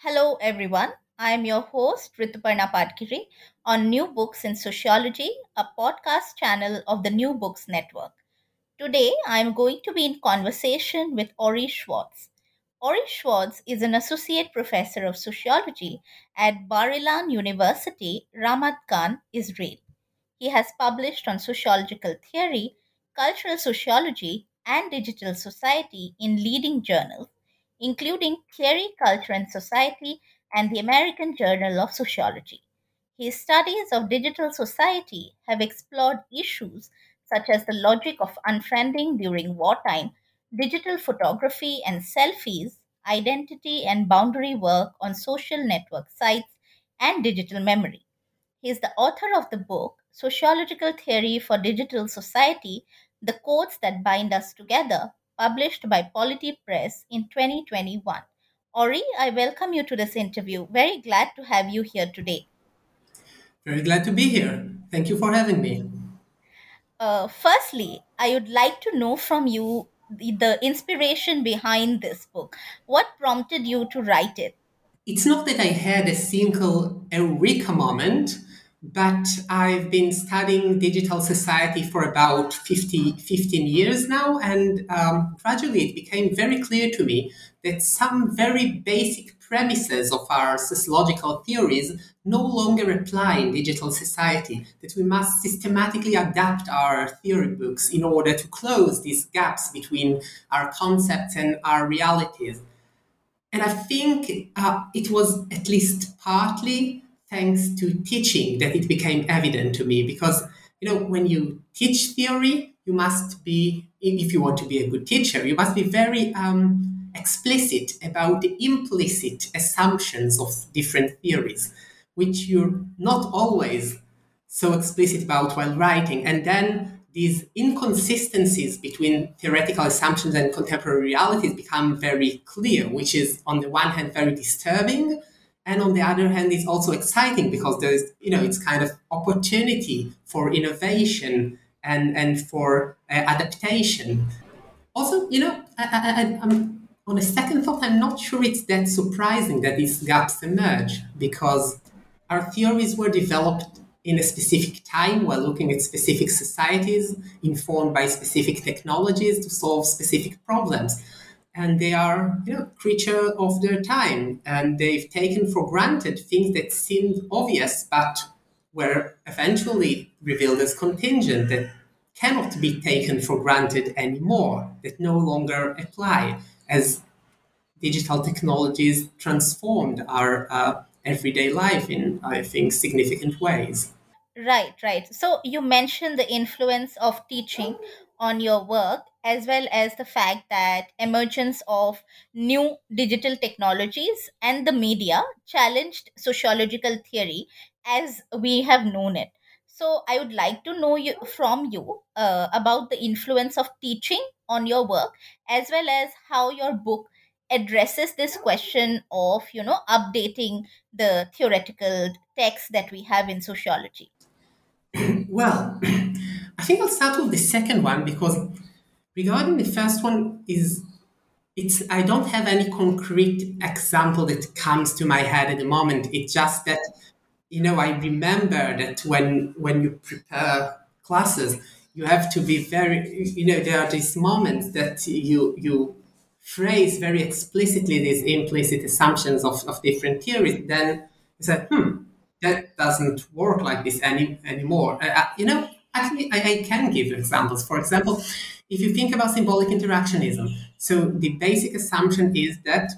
Hello, everyone. I am your host, Rituparna Patgiri, on New Books in Sociology, a podcast channel of the New Books Network. Today, I am going to be in conversation with Ori Schwarz. Ori Schwarz is an associate professor of sociology at Bar Ilan University, Ramat Gan, Israel. He has published on sociological theory, cultural sociology, and digital society in leading journals including Theory, Culture and Society and the American Journal of Sociology. His studies of digital society have explored issues such as the logic of unfriending during wartime, digital photography and selfies, identity and boundary work on social network sites, and digital memory. He is the author of the book Sociological Theory for Digital Society The Codes That Bind Us Together published by Polity Press in 2021. Ori, I welcome you to this interview. Very glad to have you here today. Very glad to be here. Thank you for having me. Uh, firstly, I would like to know from you the, the inspiration behind this book. What prompted you to write it? It's not that I had a single eureka moment but I've been studying digital society for about 50, 15 years now, and um, gradually it became very clear to me that some very basic premises of our sociological theories no longer apply in digital society, that we must systematically adapt our theory books in order to close these gaps between our concepts and our realities. And I think uh, it was at least partly thanks to teaching that it became evident to me because you know when you teach theory you must be if you want to be a good teacher you must be very um, explicit about the implicit assumptions of different theories which you're not always so explicit about while writing. And then these inconsistencies between theoretical assumptions and contemporary realities become very clear which is on the one hand very disturbing and on the other hand it's also exciting because there's you know it's kind of opportunity for innovation and and for uh, adaptation. Also you know I, I'm, on a second thought i'm not sure it's that surprising that these gaps emerge because our theories were developed in a specific time. While looking at specific societies informed by specific technologies to solve specific problems and they are you know creature of their time. And they've taken for granted things that seemed obvious but were eventually revealed as contingent that cannot be taken for granted anymore that no longer apply as digital technologies transformed our uh, everyday life in i think significant ways. Right right. So you mentioned the influence of teaching on your work as well as the fact that emergence of new digital technologies and the media challenged sociological theory as we have known it. So i would like to know you, from you uh, about the influence of teaching on your work as well as how your book addresses this question of you know updating the theoretical text that we have in sociology. Well think i'll start with the second one because regarding the first one is it's i don't have any concrete example that comes to my head at the moment it's just that you know i remember that when when you prepare classes you have to be very you know there are these moments that you you phrase very explicitly these implicit assumptions of, of different theories, then you say, hmm, that doesn't work like this any anymore. Uh, uh, you know, actually, I, I can give examples. For example, if you think about symbolic interactionism, so the basic assumption is that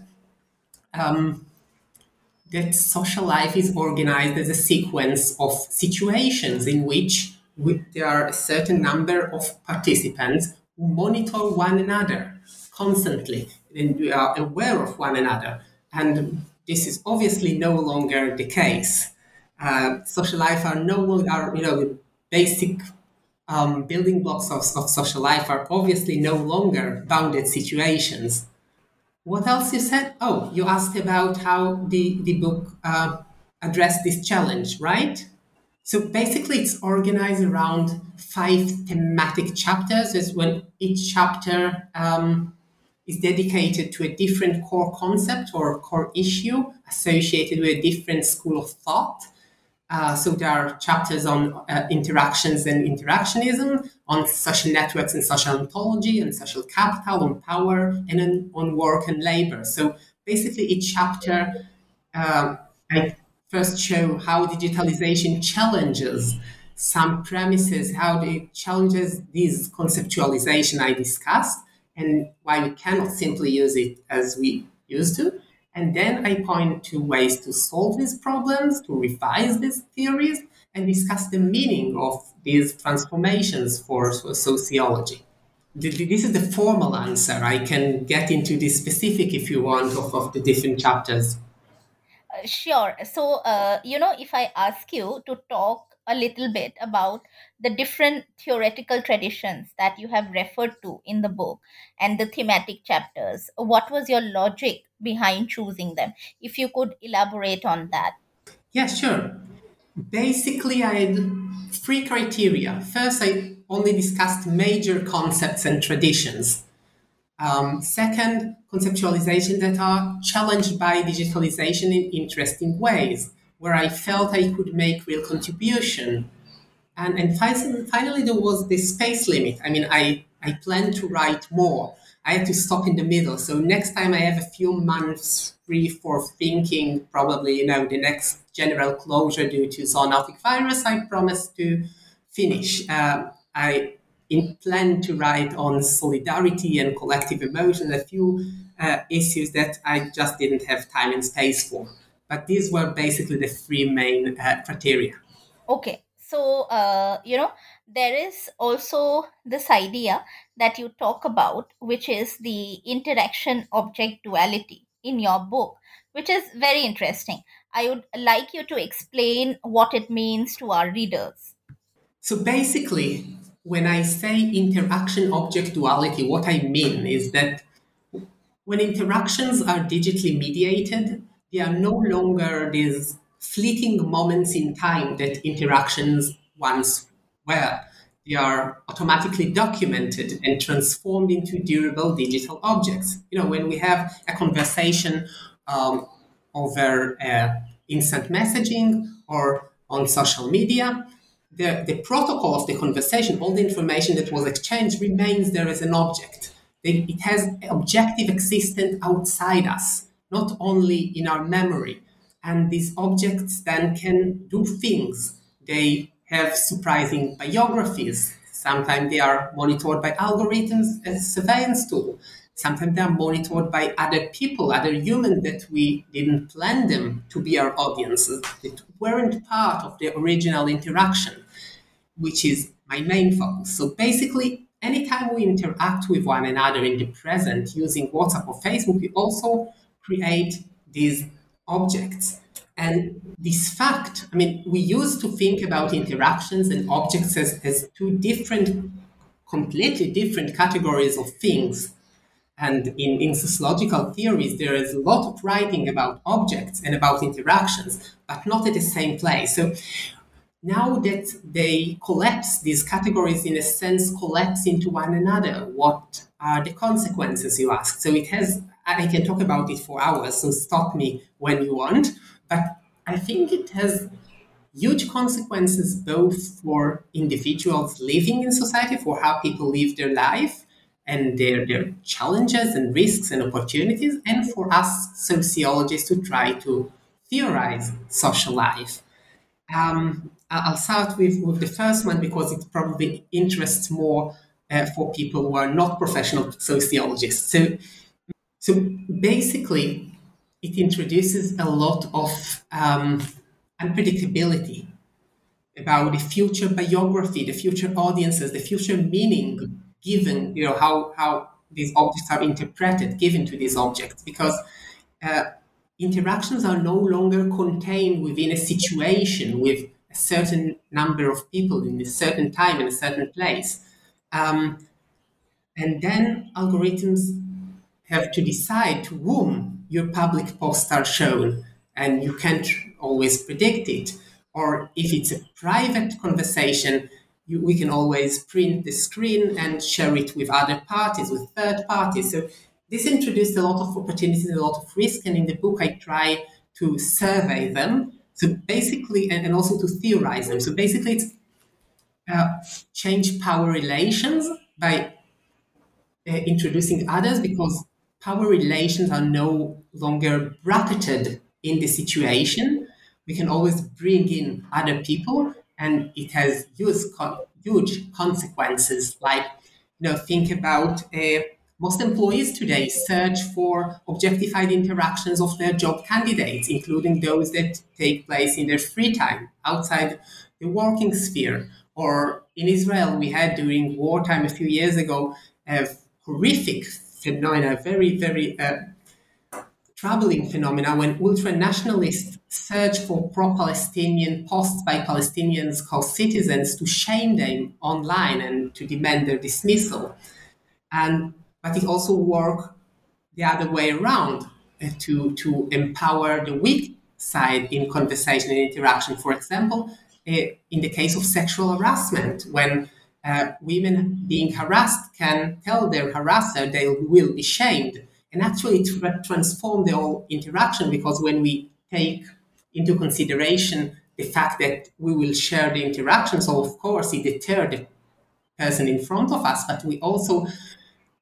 um, that social life is organized as a sequence of situations in which we, there are a certain number of participants who monitor one another constantly and we are aware of one another. And this is obviously no longer the case. Uh, social life are no longer, you know, basic um, building blocks of, of social life are obviously no longer bounded situations. What else you said? Oh, you asked about how the, the book uh, addressed this challenge, right? So basically, it's organized around five thematic chapters. As when each chapter um, is dedicated to a different core concept or core issue associated with a different school of thought. Uh, so there are chapters on uh, interactions and interactionism, on social networks and social ontology, and social capital, on power, and on, on work and labor. So basically, each chapter, um, I first show how digitalization challenges some premises, how it challenges these conceptualization I discussed, and why we cannot simply use it as we used to. And then I point to ways to solve these problems, to revise these theories, and discuss the meaning of these transformations for, sociology. This is the formal answer. I can get into the specific if you want of, of the different chapters. Uh, sure. So, uh, you know, if I ask you to talk a little bit about the different theoretical traditions that you have referred to in the book and the thematic chapters. What was your logic behind choosing them? If you could elaborate on that. Yeah, sure. Basically, I had three criteria. First, I only discussed major concepts and traditions. Um, second, conceptualization that are challenged by digitalization in interesting ways where I felt I could make real contribution. And, and finally, there was the space limit. I mean, I, I planned to write more. I had to stop in the middle. So next time I have a few months free for thinking, probably, you know, the next general closure due to zoonotic virus, I promise to finish. Uh, I plan to write on solidarity and collective emotion, a few uh, issues that I just didn't have time and space for. But these were basically the three main uh, criteria. Okay. So, uh, you know, there is also this idea that you talk about, which is the interaction object duality in your book, which is very interesting. I would like you to explain what it means to our readers. So, basically, when I say interaction object duality, what I mean is that when interactions are digitally mediated, they are no longer these fleeting moments in time that interactions once were. They are automatically documented and transformed into durable digital objects. You know, when we have a conversation um, over uh, instant messaging or on social media, the, the protocol of the conversation, all the information that was exchanged remains there as an object. It has objective existence outside us not only in our memory. And these objects then can do things. They have surprising biographies. Sometimes they are monitored by algorithms as a surveillance tool. Sometimes they are monitored by other people, other humans that we didn't plan them to be our audiences, that weren't part of the original interaction, which is my main focus. So basically, anytime we interact with one another in the present using WhatsApp or Facebook, we also create these objects. And this fact, I mean, we used to think about interactions and objects as, as two different, completely different categories of things. And in, in sociological theories, there is a lot of writing about objects and about interactions, but not at the same place. So now that they collapse, these categories in a sense collapse into one another. What are the consequences, you ask? So it has, I can talk about it for hours, so stop me when you want. But I think it has huge consequences both for individuals living in society, for how people live their life and their, their challenges and risks and opportunities, and for us sociologists to try to theorize social life. Um, I'll start with, with the first one because it probably interests more uh, for people who are not professional sociologists. So, so basically, it introduces a lot of um, unpredictability about the future biography, the future audiences, the future meaning given, you know, how, how these objects are interpreted, given to these objects, because uh, interactions are no longer contained within a situation with a certain number of people in a certain time in a certain place. Um, and then algorithms have to decide to whom your public posts are shown, and you can't always predict it. Or if it's a private conversation, you, we can always print the screen and share it with other parties, with third parties. So this introduced a lot of opportunities, a lot of risk, and in the book I try to survey them. So basically, and, and also to theorize them. So basically, it's uh, change power relations by uh, introducing others because power relations are no longer bracketed in the situation. We can always bring in other people, and it has huge, huge consequences. Like, you know, think about uh, most employees today search for objectified interactions of their job candidates, including those that take place in their free time outside the working sphere. Or in Israel, we had during wartime a few years ago a horrific phenomena, very, very uh, troubling phenomena when ultra nationalists search for pro Palestinian posts by Palestinians called citizens to shame them online and to demand their dismissal. And but it also works the other way around uh, to, to empower the weak side in conversation and interaction. For example, uh, in the case of sexual harassment, when uh, women being harassed can tell their harasser they will be shamed and actually tra- transform the whole interaction because when we take into consideration the fact that we will share the interaction, so of course it deters the person in front of us, but we also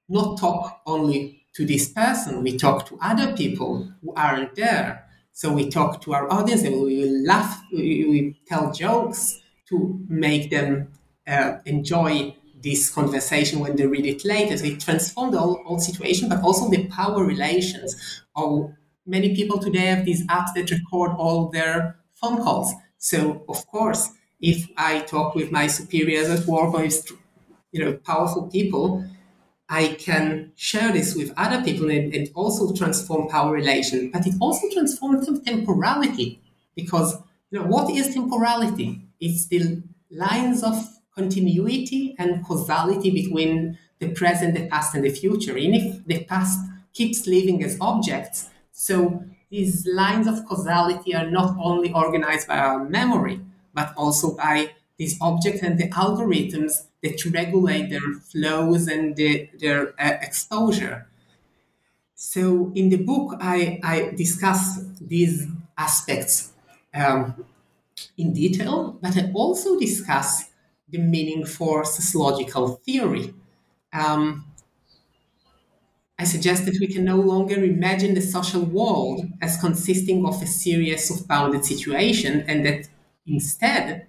not talk only to this person, we talk to other people who aren't there. So we talk to our audience and we laugh, we tell jokes to make them uh, enjoy this conversation when they read it later. So it transformed the whole, situation, but also the power relations. Oh, many people today have these apps that record all their phone calls. So of course, if I talk with my superiors at work or with you know powerful people, I can share this with other people and, and also transform power relations. But it also transforms temporality because you know what is temporality? It's the lines of continuity and causality between the present, the past, and the future. And if the past keeps living as objects, so these lines of causality are not only organized by our memory, but also by these objects and the algorithms that regulate their flows and the, their uh, exposure. So in the book, I, I discuss these aspects um, in detail, but I also discuss the meaning for sociological theory. Um, I suggest that we can no longer imagine the social world as consisting of a series of bounded situations, and that instead,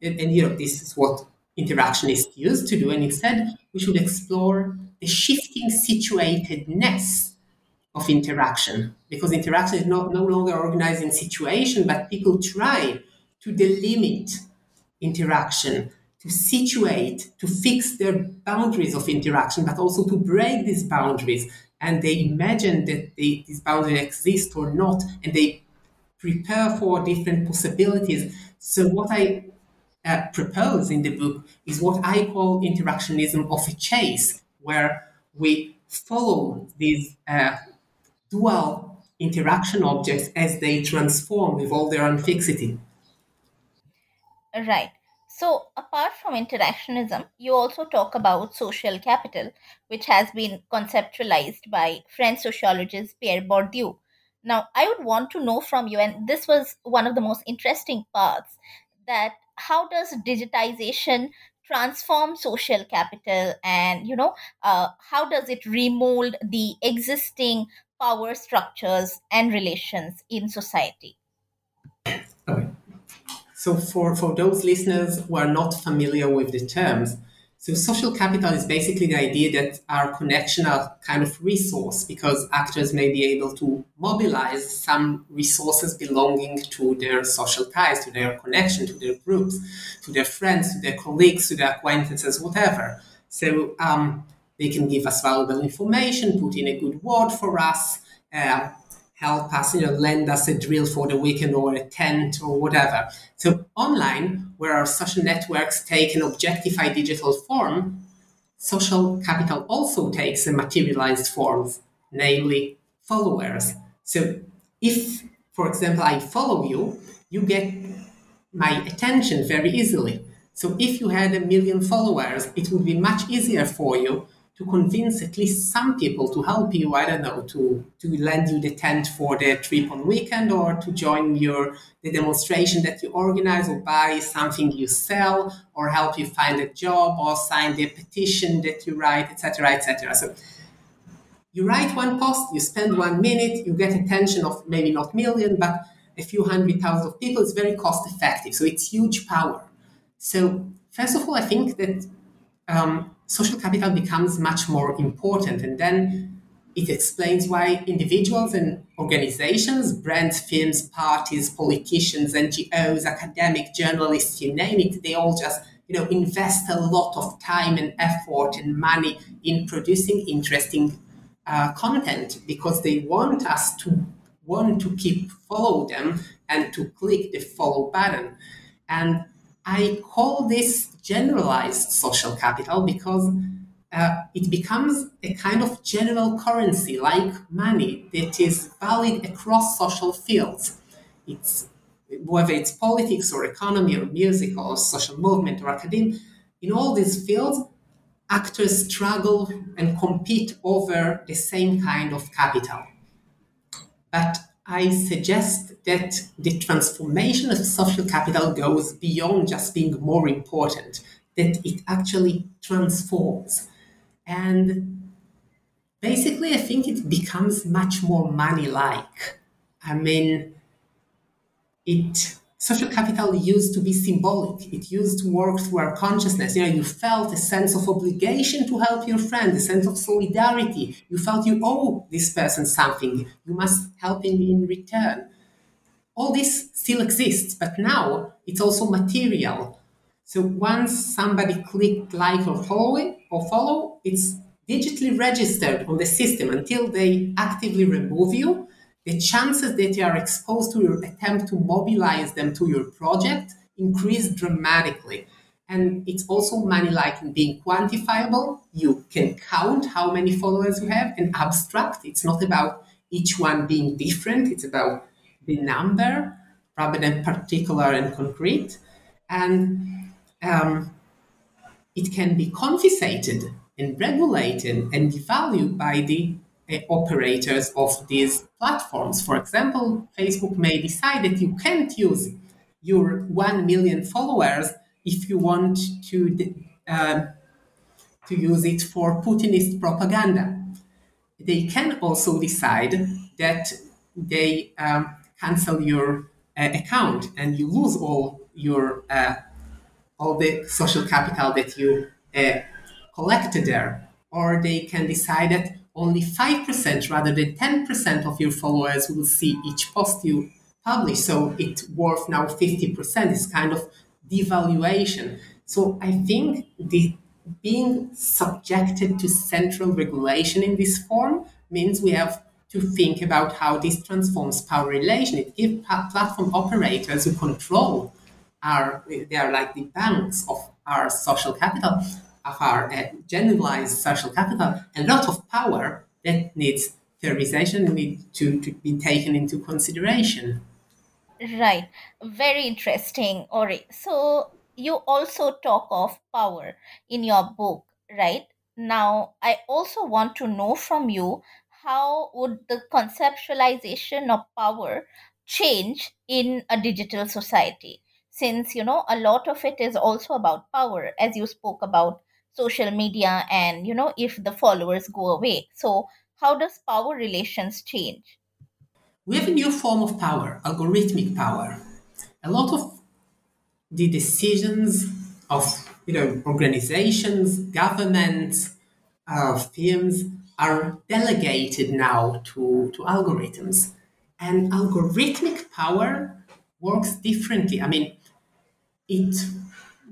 and, and, you know, this is what interactionists used to do, and instead we should explore the shifting situatedness of interaction, because interaction is not, no longer organized in situation, but people try to delimit interaction to situate, to fix their boundaries of interaction, but also to break these boundaries. And they imagine that they, these boundaries exist or not, and they prepare for different possibilities. So, what I uh, propose in the book is what I call interactionism of a chase, where we follow these uh, dual interaction objects as they transform with all their unfixity. Right. So, apart from interactionism, you also talk about social capital, which has been conceptualized by French sociologist Pierre Bourdieu. Now, I would want to know from you, and this was one of the most interesting parts, that how does digitization transform social capital and you know uh, how does it remold the existing power structures and relations in society so for, for those listeners who are not familiar with the terms so social capital is basically the idea that our connection are kind of resource because actors may be able to mobilize some resources belonging to their social ties, to their connection, to their groups, to their friends, to their colleagues, to their acquaintances, whatever. So um, they can give us valuable information, put in a good word for us, uh, help us, you know, lend us a drill for the weekend or a tent or whatever. So online, where our social networks take an objectified digital form, social capital also takes a materialized form, namely followers. So if, for example, I follow you, you get my attention very easily. So if you had a million followers, it would be much easier for you to convince at least some people to help you, I don't know, to, to lend you the tent for the trip on weekend or to join your the demonstration that you organize or buy something you sell or help you find a job or sign the petition that you write, etc., etc. So you write one post, you spend one minute, you get attention of maybe not million, but a few hundred thousand of people. It's very cost effective. So it's huge power. So first of all, I think that um, social capital becomes much more important. And then it explains why individuals and organizations, brands, films, parties, politicians, NGOs, academic, journalists, you name it, they all just you know invest a lot of time and effort and money in producing interesting uh, content because they want us to want to keep follow them and to click the follow button and I call this generalized social capital because uh, it becomes a kind of general currency like money that is valid across social fields. It's whether it's politics or economy or music or social movement or academia, in all these fields, actors struggle and compete over the same kind of capital. But I suggest that the transformation of social capital goes beyond just being more important, that it actually transforms. And basically, I think it becomes much more money like. I mean, it social capital used to be symbolic. It used to work through our consciousness. You know, you felt a sense of obligation to help your friend, a sense of solidarity. You felt you owe this person something. You must help him in return. All this still exists, but now it's also material. So once somebody clicked like or follow or follow, it's digitally registered on the system until they actively remove you the chances that you are exposed to your attempt to mobilize them to your project increase dramatically. And it's also money like being quantifiable. You can count how many followers you have and abstract. It's not about each one being different, it's about the number rather than particular and concrete. And um, it can be confiscated and regulated and devalued by the uh, operators of these platforms. For example, Facebook may decide that you can't use your 1 million followers if you want to, uh, to use it for Putinist propaganda. They can also decide that they um, cancel your uh, account and you lose all your uh, all the social capital that you uh, collected there. Or they can decide that only 5% rather than 10% of your followers will see each post you publish. So it's worth now 50%. It's kind of devaluation. So I think the being subjected to central regulation in this form means we have to think about how this transforms power relation. It gives platform operators who control our, they are like the banks of our social capital, of our uh, generalized social capital, a lot of power that needs theorization need to, to be taken into consideration. Right. Very interesting, Ori. So you also talk of power in your book, right? Now, I also want to know from you how would the conceptualization of power change in a digital society? Since, you know, a lot of it is also about power, as you spoke about social media and, you know, if the followers go away. So, how does power relations change? We have a new form of power, algorithmic power. A lot of the decisions of you know organizations, governments, uh, firms are delegated now to, to algorithms. And algorithmic power works differently. I mean, it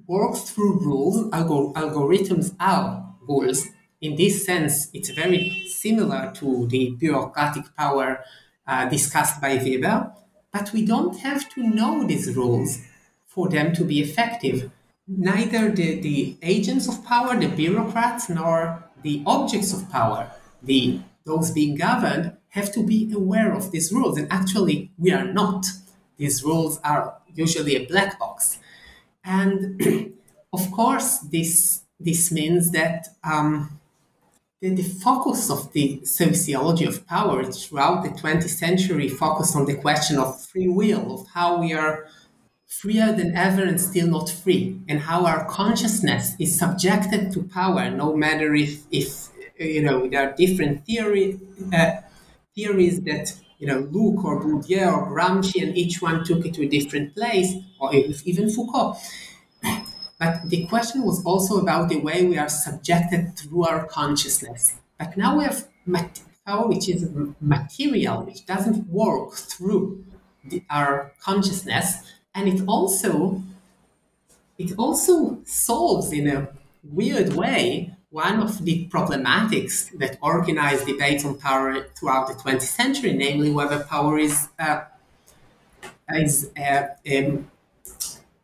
works through rules. Algor- algorithms are rules. In this sense, it's very similar to the bureaucratic power uh, discussed by Weber, but we don't have to know these rules for them to be effective. Neither the, the agents of power, the bureaucrats, nor the objects of power, the those being governed, have to be aware of these rules. And actually, we are not. These rules are usually a black box. And of course, this this means that um, the, the focus of the sociology of power throughout the 20th century focused on the question of free will, of how we are freer than ever and still not free, and how our consciousness is subjected to power, no matter if, if you know, there are different theory, uh, theories that you know, Lukes or Bourdieu or Gramsci, and each one took it to a different place, or even Foucault. But the question was also about the way we are subjected through our consciousness. But now we have power which is material, which doesn't work through the, our consciousness, and it also it also solves in a weird way one of the problematics that organized debates on power throughout the 20th century, namely whether power is uh, is uh, um,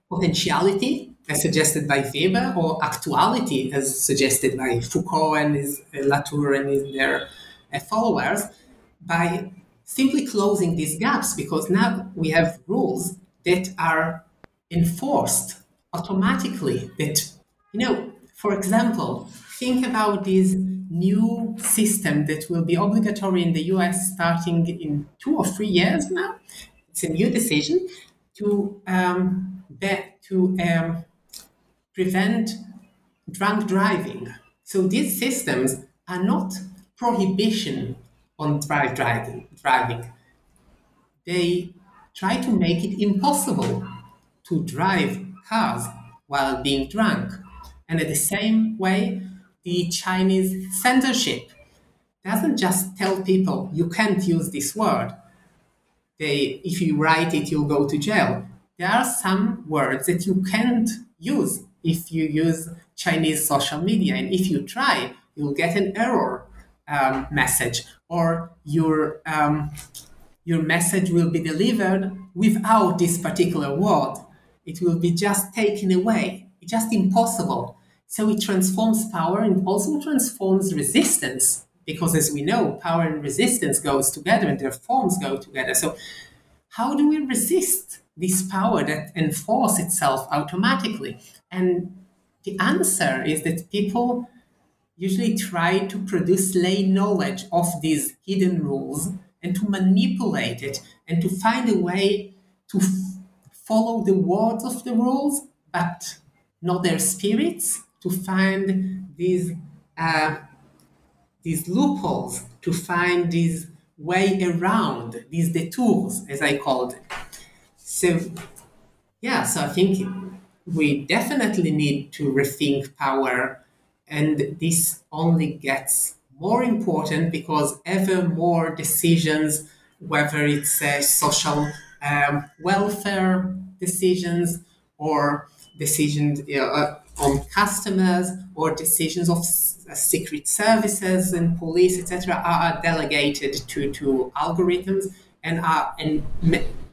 potentiality as suggested by Weber or actuality as suggested by Foucault and his uh, Latour and his, their uh, followers by simply closing these gaps because now we have rules that are enforced automatically that you know for example think about this new system that will be obligatory in the US starting in two or three years now it's a new decision to um, to um, prevent drunk driving. So these systems are not prohibition on drive driving. driving. They try to make it impossible to drive cars while being drunk. And in the same way, the Chinese censorship doesn't just tell people you can't use this word. They, if you write it, you'll go to jail. There are some words that you can't use if you use Chinese social media. And if you try, you'll get an error um, message or your, um, your message will be delivered without this particular word. It will be just taken away. It's just impossible. So it transforms power and also transforms resistance because as we know, power and resistance goes together and their forms go together. So how do we resist this power that enforces itself automatically? And the answer is that people usually try to produce lay knowledge of these hidden rules and to manipulate it and to find a way to f- follow the words of the rules, but not their spirits, to find these, uh, these loopholes, to find this way around, these detours, as I called it. So, yeah, so I think we definitely need to rethink power, and this only gets more important because ever more decisions, whether it's uh, social um, welfare decisions or decisions uh, on customers or decisions of uh, secret services and police, etc., are delegated to, to algorithms and are and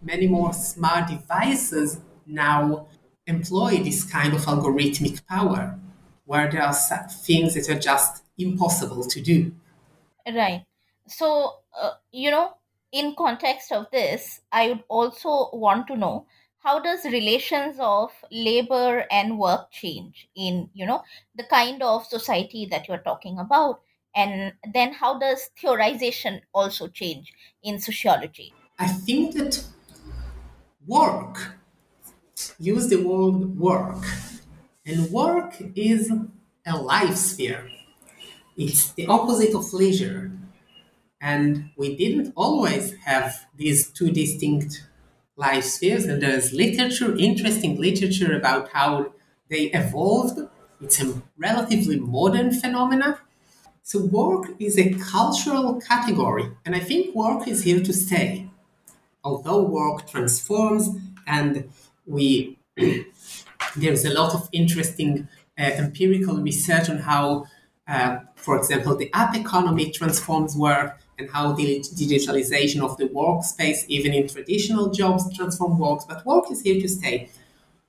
many more smart devices now employ this kind of algorithmic power. where there are things that are just impossible to do. Right. So, uh, you know, in context of this, I would also want to know how does relations of labor and work change in, you know, the kind of society that you're talking about? And then how does theorization also change in sociology? I think that work, use the word work, and work is a life sphere. It's the opposite of leisure. And we didn't always have these two distinct life spheres, and there's literature, interesting literature about how they evolved. It's a relatively modern phenomenon. So, work is a cultural category, and I think work is here to stay. Although work transforms, and we there's a lot of interesting uh, empirical research on how, uh, for example, the app economy transforms work and how the digitalization of the workspace, even in traditional jobs, transform works. But work is here to stay.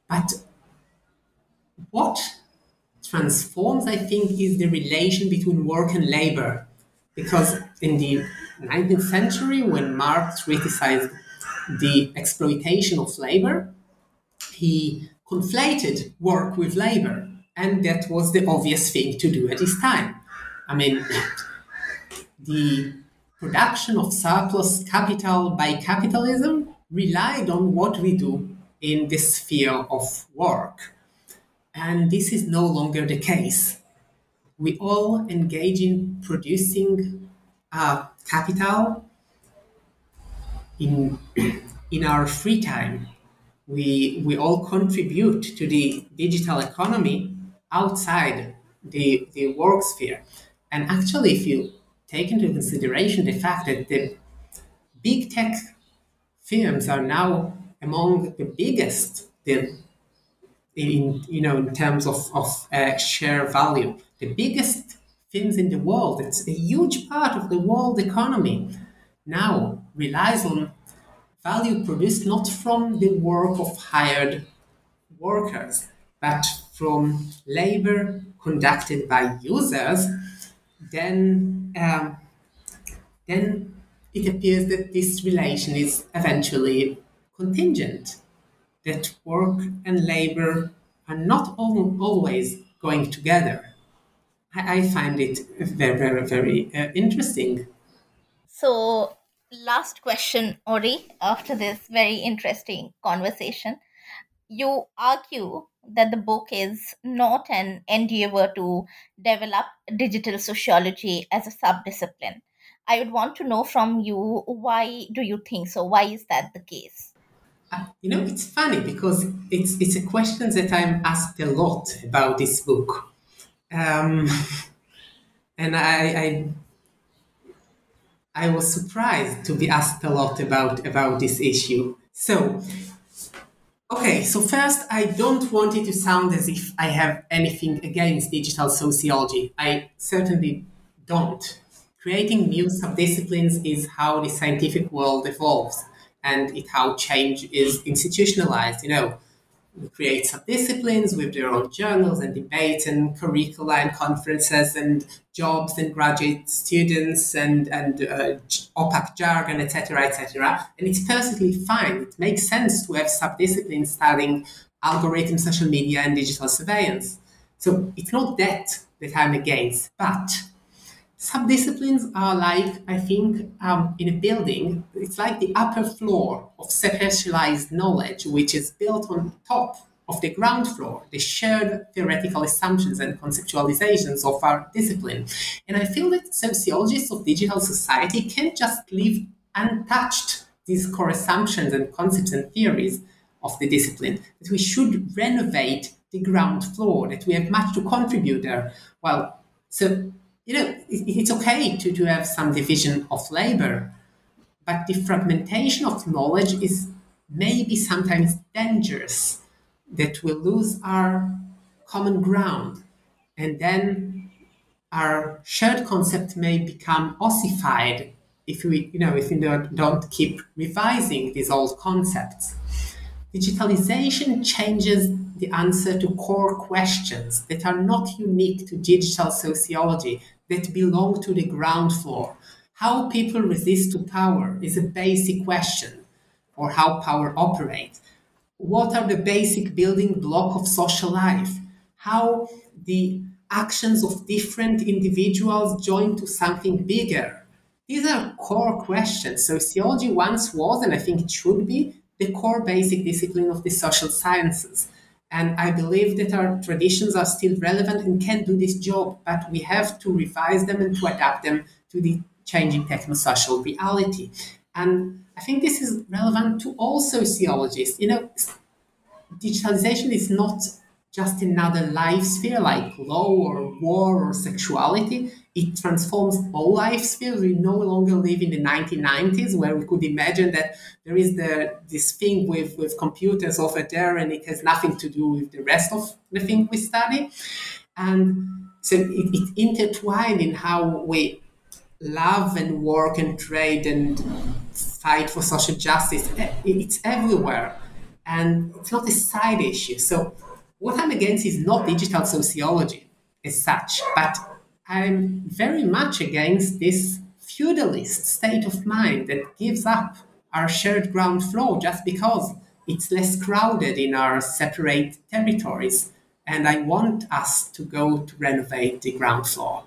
But what transforms, I think, is the relation between work and labor. Because in the 19th century, when Marx criticized the exploitation of labor, he conflated work with labor. And that was the obvious thing to do at this time. I mean, the production of surplus capital by capitalism relied on what we do in the sphere of work. And this is no longer the case. We all engage in producing uh, capital in, in our free time. We, we all contribute to the digital economy outside the, the work sphere. And actually, if you take into consideration the fact that the big tech firms are now among the biggest the, in you know in terms of, of uh, share value the biggest firms in the world it's a huge part of the world economy now relies on value produced not from the work of hired workers but from labor conducted by users then um, then it appears that this relation is eventually contingent, that work and labor are not all, always going together. I, I, find it very, very, very uh, interesting. So, last question, Ori, after this very interesting conversation. You argue that the book is not an endeavor to develop digital sociology as a subdiscipline. I would want to know from you why do you think so? Why is that the case? Uh, you know, it's funny because it's it's a question that I'm asked a lot about this book, um, and I, I I was surprised to be asked a lot about about this issue. So Okay, so first, I don't want it to sound as if I have anything against digital sociology. I certainly don't. Creating new subdisciplines is how the scientific world evolves and it how change is institutionalized. You know, create subdisciplines with their own journals and debates and curricula and conferences and jobs and graduate students and, and uh, opaque jargon, etc., etc. And it's perfectly fine. It makes sense to have subdisciplines studying algorithm, social media, and digital surveillance. So it's not that that I'm against, but subdisciplines are like, I think, um, in a building, it's like the upper floor of specialized knowledge, which is built on top of the ground floor, the shared theoretical assumptions and conceptualizations of our discipline. And I feel that sociologists of digital society can't just leave untouched these core assumptions and concepts and theories of the discipline, that we should renovate the ground floor, that we have much to contribute there. Well, so you know, it's okay to, to have some division of labor, but the fragmentation of knowledge is maybe sometimes dangerous, that we lose our common ground, and then our shared concept may become ossified if we, you know, if we don't, don't keep revising these old concepts. digitalization changes the answer to core questions that are not unique to digital sociology, that belong to the ground floor. How people resist to power is a basic question, or how power operates. What are the basic building block of social life? How the actions of different individuals join to something bigger? These are core questions. Sociology once was, and I think it should be, the core basic discipline of the social sciences. And I believe that our traditions are still relevant and can do this job, but we have to revise them and to adapt them to the changing techno-social reality. And I think this is relevant to all sociologists. You know, digitalization is not just another life sphere like law or war or sexuality. It transforms all life spheres. We no longer live in the 1990s where we could imagine that there is the this thing with, with computers over there and it has nothing to do with the rest of the thing we study. And so it, it intertwined in how we love and work and trade and fight for social justice. It's everywhere. And it's not a side issue. So what I'm against is not digital sociology as such, but I'm very much against this feudalist state of mind that gives up our shared ground floor just because it's less crowded in our separate territories. And I want us to go to renovate the ground floor.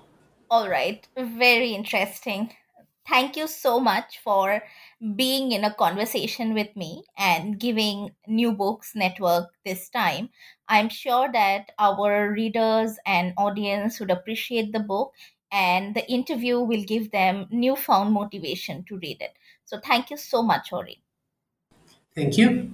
All right, very interesting thank you so much for being in a conversation with me and giving New Books Network this time. I'm sure that our readers and audience would appreciate the book, and the interview will give them newfound motivation to read it. So, thank you so much, Ori. Thank you.